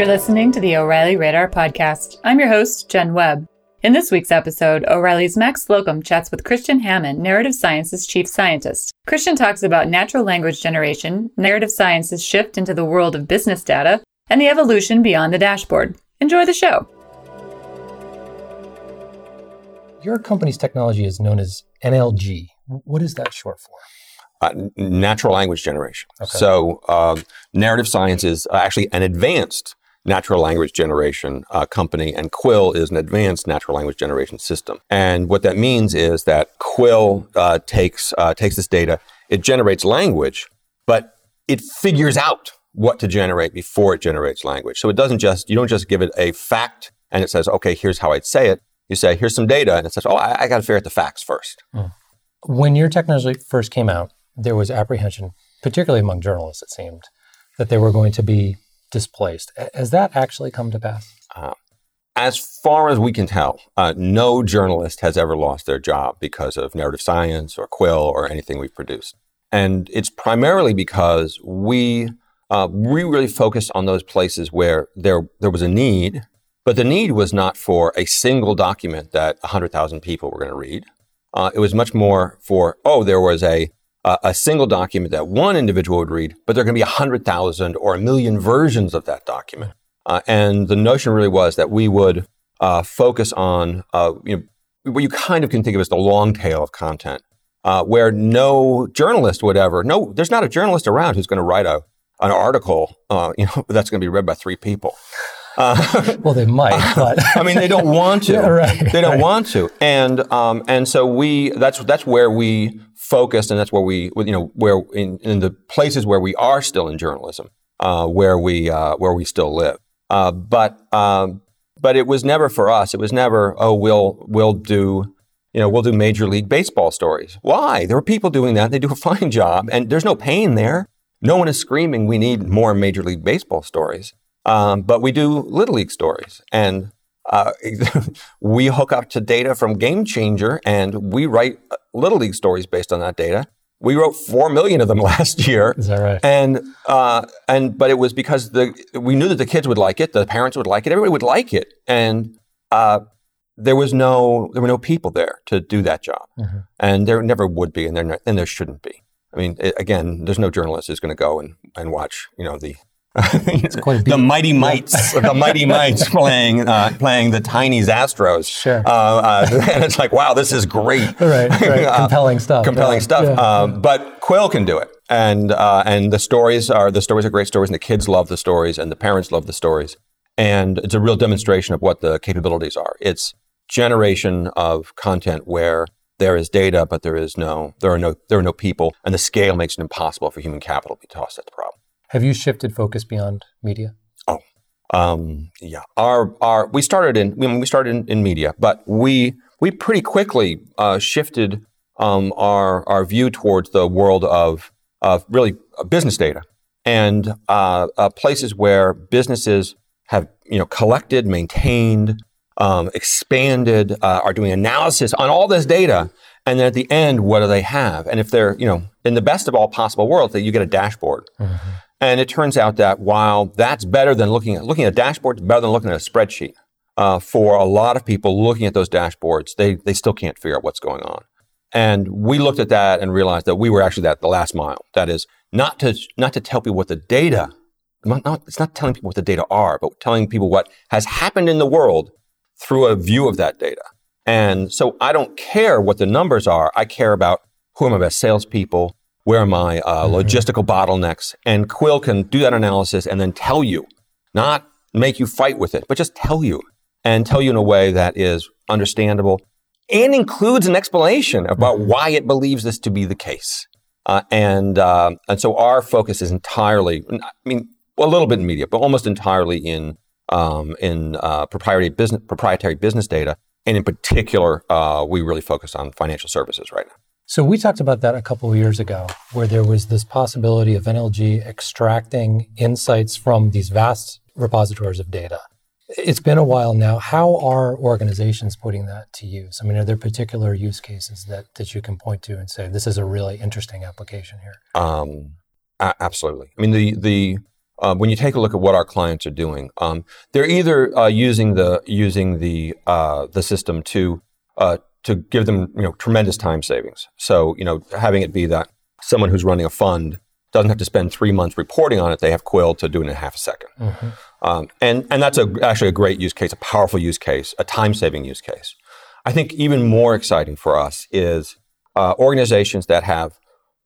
You're listening to the O'Reilly Radar Podcast. I'm your host, Jen Webb. In this week's episode, O'Reilly's Mac Slocum chats with Kristian Hammond, Narrative Science's chief scientist. Kristian talks about natural language generation, narrative science's shift into the world of business data, and the evolution beyond the dashboard. Enjoy the show. Your company's technology is known as NLG. What is that short for? Uh, natural language generation. Okay. So, um, narrative science is actually an advanced natural language generation uh, company, and Quill is an advanced natural language generation system. And what that means is that Quill uh, takes uh, takes this data, it generates language, but it figures out what to generate before it generates language. So it doesn't just you don't just give it a fact and it says, okay, here's how I'd say it. You say, here's some data, and it says, oh, I, I got to figure out the facts first. Mm. When your technology first came out, there was apprehension, particularly among journalists, it seemed, that they were going to be displaced. Has that actually come to pass? Uh, as far as we can tell, uh, no journalist has ever lost their job because of narrative science or Quill or anything we've produced. And it's primarily because we uh, we really focused on those places where there there was a need, but the need was not for a single document that 100,000 people were going to read. Uh, it was much more for oh, there was a uh, a single document that one individual would read, but there are going to be 100,000 or a million versions of that document. Uh, and the notion really was that we would uh, focus on uh, you know, what you kind of can think of as the long tail of content, uh, where no journalist would ever, no, there's not a journalist around who's going to write a, an article uh, you know, that's going to be read by three people. Uh, well, they might, but I mean, they don't want to. Yeah, right, they don't right. want to, and um, and so we that's that's where we focused, and that's where we you know where in, in the places where we are still in journalism, uh, where we uh, where we still live. Uh, but um, but it was never for us. It was never oh we'll we'll do you know we'll do Major League Baseball stories. Why? There are people doing that. They do a fine job, and there's no pain there. No one is screaming we need more Major League Baseball stories. Um, but we do Little League stories. And uh, we hook up to data from Game Changer and we write uh, Little League stories based on that data. We wrote four million of them last year. Is that right? And uh, and but it was because the we knew that the kids would like it, the parents would like it, everybody would like it, and uh, there was no there were no people there to do that job, mm-hmm. and there never would be, and there and there shouldn't be. I mean, it, again, there's no journalist who's going to go and, and watch, you know, the the mighty mites, the mighty mites playing uh, playing the tiny Astros. Sure. Uh, uh, and it's like, wow, this is great. right, right. Uh, compelling stuff. Compelling yeah. stuff. Yeah. Um, but Quill can do it, and uh, and the stories are the stories are great stories, and the kids love the stories, and the parents love the stories, and it's a real demonstration of what the capabilities are. It's generation of content where there is data, but there is no there are no there are no people, and the scale makes it impossible for human capital to be tossed at the problem. Have you shifted focus beyond media? Oh, um, yeah. Our our we started in I mean, we started in, in, media, but we we pretty quickly uh, shifted um, our our view towards the world of of really uh, business data and uh, uh, places where businesses have you know collected, maintained, um, expanded, uh, are doing analysis on all this data, and then at the end, what do they have? And if they're you know in the best of all possible worlds, that you get a dashboard. Mm-hmm. And it turns out that while that's better than looking at looking at dashboards, better than looking at a spreadsheet. Uh, for a lot of people looking at those dashboards, they they still can't figure out what's going on. And we looked at that and realized that we were actually that the last mile. That is not to not to tell people what the data. Not, it's not telling people what the data are, but telling people what has happened in the world through a view of that data. And so I don't care what the numbers are. I care about who are my best salespeople, where are my uh, mm-hmm. logistical bottlenecks? And Quill can do that analysis and then tell you, not make you fight with it, but just tell you and tell you in a way that is understandable and includes an explanation about mm-hmm. why it believes this to be the case. Uh, and uh, and so our focus is entirely, I mean, well, a little bit in media, but almost entirely in um, in uh, proprietary business proprietary business data, and in particular, uh, we really focus on financial services right now. So we talked about that a couple of years ago, where there was this possibility of NLG extracting insights from these vast repositories of data. It's been a while now. How are organizations putting that to use? I mean, are there particular use cases that, that you can point to and say this is a really interesting application here? Um, absolutely. I mean, the the uh, when you take a look at what our clients are doing, um, they're either uh, using the using the uh, the system to uh, to give them you know tremendous time savings. So you know having it be that someone who's running a fund doesn't have to spend three months reporting on it. They have Quill to do it in a half a 2nd mm-hmm. um, and and that's a, actually a great use case, a powerful use case, a time saving use case. I think even more exciting for us is uh, organizations that have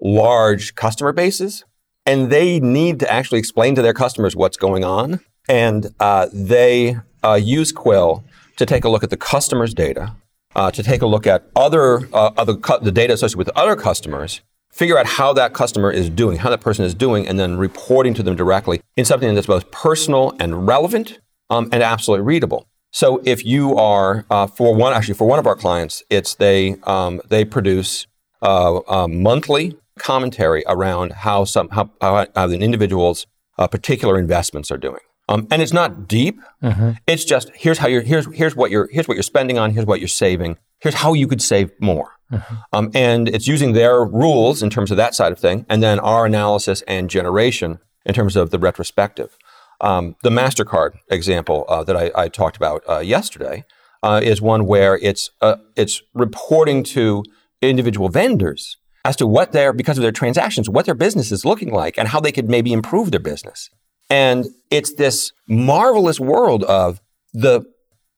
large customer bases and they need to actually explain to their customers what's going on. And uh, they uh, use Quill to take a look at the customer's data, uh, to take a look at other, uh, other cu- the data associated with other customers, figure out how that customer is doing, how that person is doing, and then reporting to them directly in something that's both personal and relevant um, and absolutely readable. So if you are uh, for one, actually for one of our clients, it's they um, they produce uh, monthly commentary around how some how, how, how an individual's uh, particular investments are doing. Um, and it's not deep. Mm-hmm. It's just here's how you're here's here's what you're here's what you're spending on. Here's what you're saving. Here's how you could save more. Mm-hmm. Um, and it's using their rules in terms of that side of thing, and then our analysis and generation in terms of the retrospective. Um, the Mastercard example uh, that I, I, talked about uh, yesterday uh, is one where it's uh, it's reporting to individual vendors as to what their, because of their transactions, what their business is looking like and how they could maybe improve their business. And it's this marvelous world of the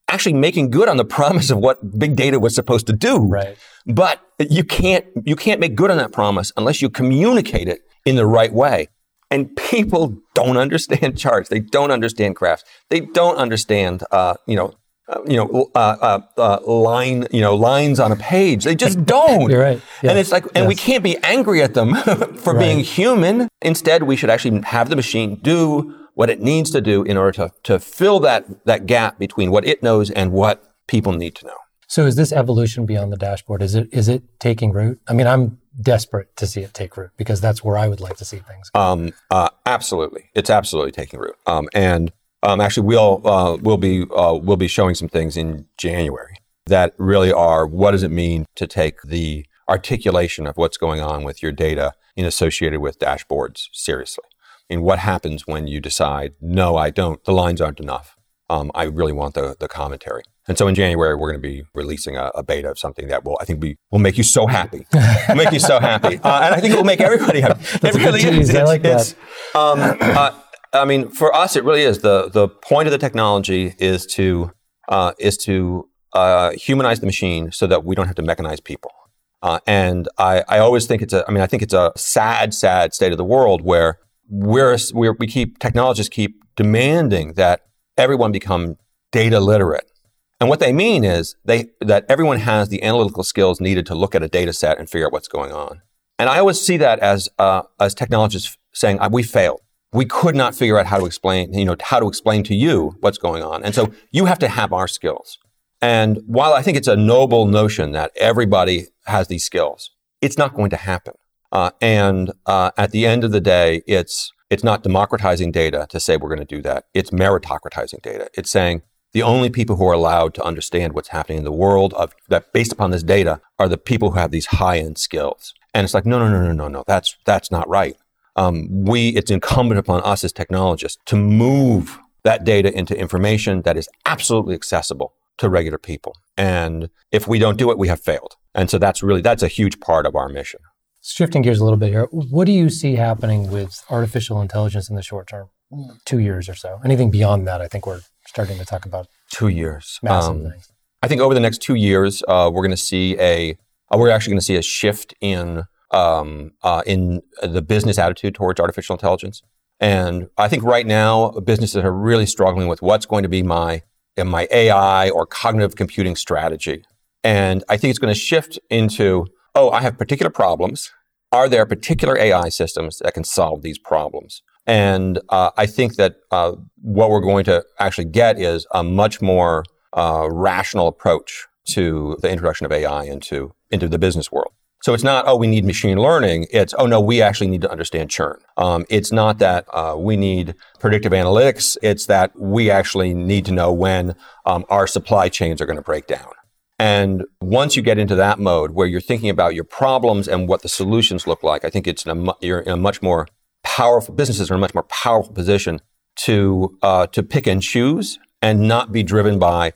actually making good on the promise of what big data was supposed to do. Right. But you can't, you can't make good on that promise unless you communicate it in the right way. And people don't understand charts. They don't understand graphs. They don't understand, uh, you know, uh, you know, uh, uh, uh, line, you know, lines on a page. They just don't. You're right. And it's like, and yes. we can't be angry at them for right. being human. Instead, we should actually have the machine do what it needs to do in order to, to fill that, that gap between what it knows and what people need to know. So is this evolution beyond the dashboard? Is it, is it taking root? I mean, I'm desperate to see it take root because that's where I would like to see things. Um, uh, absolutely. It's absolutely taking root. Um, and um, actually, we'll uh, we'll be uh, we'll be showing some things in January that really are what does it mean to take the articulation of what's going on with your data in associated with dashboards seriously. And what happens when you decide, no, I don't, the lines aren't enough. Um, I really want the, the commentary. And so in January, we're going to be releasing a, a, beta of something that will, I think, be, will make you so happy. will make you so happy. Uh, and I think it will make everybody happy. That's it really is. I like that. Um, uh, I mean, for us, it really is the the point of the technology is to uh, is to uh, humanize the machine so that we don't have to mechanize people. Uh, and I, I always think it's a, I mean, I think it's a sad, sad state of the world where we're, we're we keep technologists keep demanding that everyone become data literate. And what they mean is they that everyone has the analytical skills needed to look at a data set and figure out what's going on. And I always see that as uh, as technologists saying we failed we could not figure out how to explain, you know, how to explain to you what's going on. And so you have to have our skills. And while I think it's a noble notion that everybody has these skills, it's not going to happen. Uh, and uh, at the end of the day, it's it's not democratizing data to say we're going to do that. It's meritocratizing data. It's saying the only people who are allowed to understand what's happening in the world of that based upon this data are the people who have these high end skills. And it's like, no, no, no, no, no, no. That's that's not right um, we it's incumbent upon us as technologists to move that data into information that is absolutely accessible to regular people. And if we don't do it, we have failed. And so that's really that's a huge part of our mission. Shifting gears a little bit here, what do you see happening with artificial intelligence in the short term? Two years or so. Anything beyond that? I think we're starting to talk about two years. Massive um, things. I think over the next two years, uh, we're going to see a uh, we're actually going to see a shift in um, uh, in the business attitude towards artificial intelligence. And I think right now businesses are really struggling with what's going to be my my AI or cognitive computing strategy. And I think it's going to shift into, oh, I have particular problems. Are there particular AI systems that can solve these problems? And uh, I think that uh, what we're going to actually get is a much more uh, rational approach to the introduction of AI into into the business world. So it's not, oh, we need machine learning. It's, oh, no, we actually need to understand churn. Um, it's not that uh, we need predictive analytics. It's that we actually need to know when um, our supply chains are going to break down. And once you get into that mode where you're thinking about your problems and what the solutions look like, I think it's in a, you're in a much more powerful businesses are in a much more powerful position to uh, to pick and choose and not be driven by.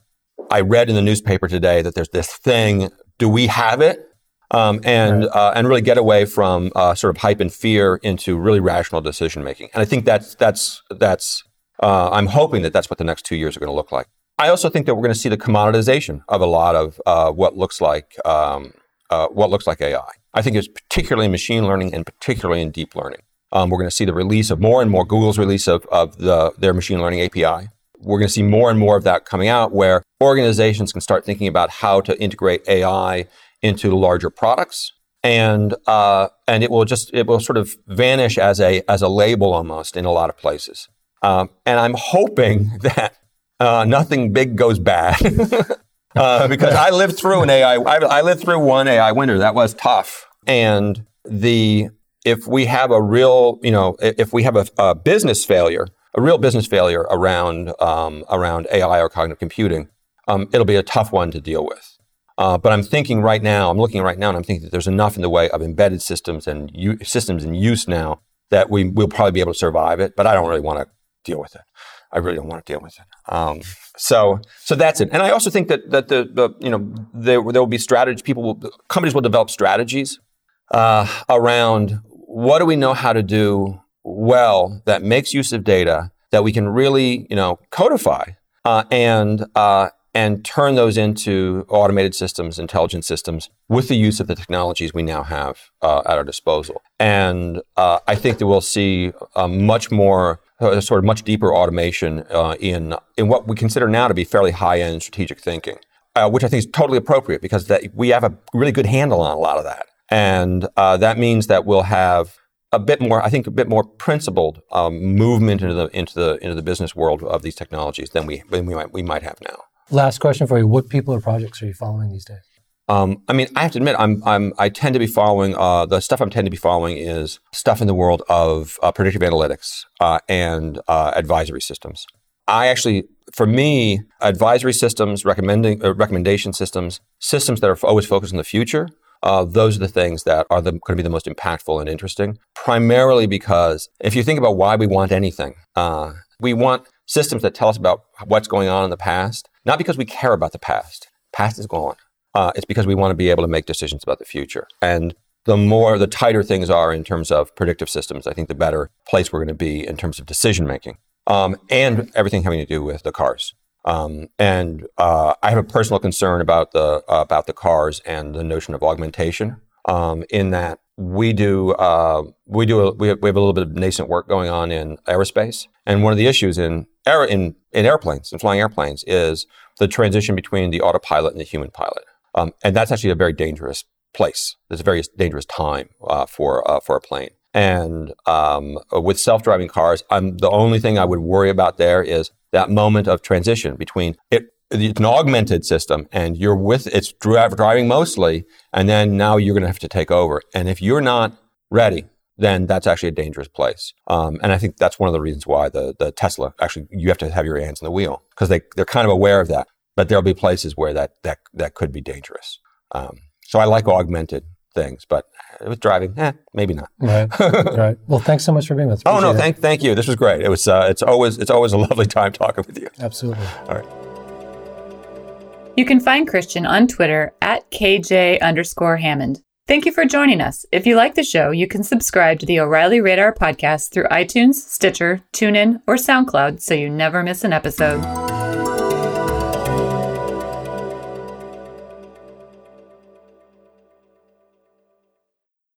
I read in the newspaper today that there's this thing. Do we have it? Um, and right. uh, and really get away from uh, sort of hype and fear into really rational decision making. And I think that's that's that's. Uh, I'm hoping that that's what the next two years are going to look like. I also think that we're going to see the commoditization of a lot of uh, what looks like um, uh, what looks like AI. I think it's particularly in machine learning and particularly in deep learning. Um, we're going to see the release of more and more Google's release of, of the, their machine learning API. We're going to see more and more of that coming out where organizations can start thinking about how to integrate AI into larger products. And, uh, and it will just, it will sort of vanish as a, as a label almost in a lot of places. Um, and I'm hoping that uh, nothing big goes bad. uh, because I lived through an AI, I, I lived through one AI winter. That was tough. And the, if we have a real, you know, if we have a, a business failure, a real business failure around, um, around AI or cognitive computing, um, it'll be a tough one to deal with. Uh, but I'm thinking right now, I'm looking right now, and I'm thinking that there's enough in the way of embedded systems and u- systems in use now that we will probably be able to survive it. But I don't really want to deal with it. I really don't want to deal with it. Um, so, so that's it. And I also think that that the, the you know there there will be strategy. People will companies will develop strategies uh, around what do we know how to do well that makes use of data that we can really you know codify uh, and uh, and turn those into automated systems, intelligent systems with the use of the technologies we now have uh, at our disposal. And uh, I think that we'll see a much more uh, sort of much deeper automation uh, in in what we consider now to be fairly high end strategic thinking, uh, which I think is totally appropriate because that we have a really good handle on a lot of that, and uh, that means that we'll have a bit more, I think, a bit more principled um, movement into the into the into the business world of these technologies than we than we might we might have now. Last question for you: What people or projects are you following these days? Um, I mean, I have to admit, I'm, I'm, I tend to be following, uh, the stuff I'm tend to be following is stuff in the world of uh, predictive analytics uh, and uh, advisory systems. I actually, for me, advisory systems, recommending, uh, recommendation systems, systems that are always focused on the future, uh, those are the things that are going to be the most impactful and interesting. Primarily because if you think about why we want anything, we want systems that tell us about what's going on in the past, not because we care about the past. Past is gone. Uh, it's because we want to be able to make decisions about the future. And the more, the tighter things are in terms of predictive systems, I think the better place we're going to be in terms of decision making um, and everything having to do with the cars. Um, and uh, I have a personal concern about the uh, about the cars and the notion of augmentation. Um, in that we do uh, we do a, we, have, we have a little bit of nascent work going on in aerospace, and one of the issues in air, in in airplanes and flying airplanes is the transition between the autopilot and the human pilot. Um, and that's actually a very dangerous place. It's a very dangerous time uh, for uh, for a plane. And um, with self-driving cars, I'm, the only thing I would worry about there is that moment of transition between it. It's an augmented system, and you're with it's driving mostly, and then now you're going to have to take over. And if you're not ready, then that's actually a dangerous place. Um, and I think that's one of the reasons why the the Tesla actually you have to have your hands on the wheel because they they're kind of aware of that but there'll be places where that that that could be dangerous. Um, so I like augmented things, but with driving, eh, maybe not. Right. right. Well, thanks so much for being with us. oh no, thank thank you. This was great. It was. Uh, it's always it's always a lovely time talking with you. Absolutely. All right. You can find Kristian on Twitter at KJ underscore Hammond. Thank you for joining us. If you like the show, you can subscribe to the O'Reilly Radar podcast through iTunes, Stitcher, TuneIn, or SoundCloud so you never miss an episode.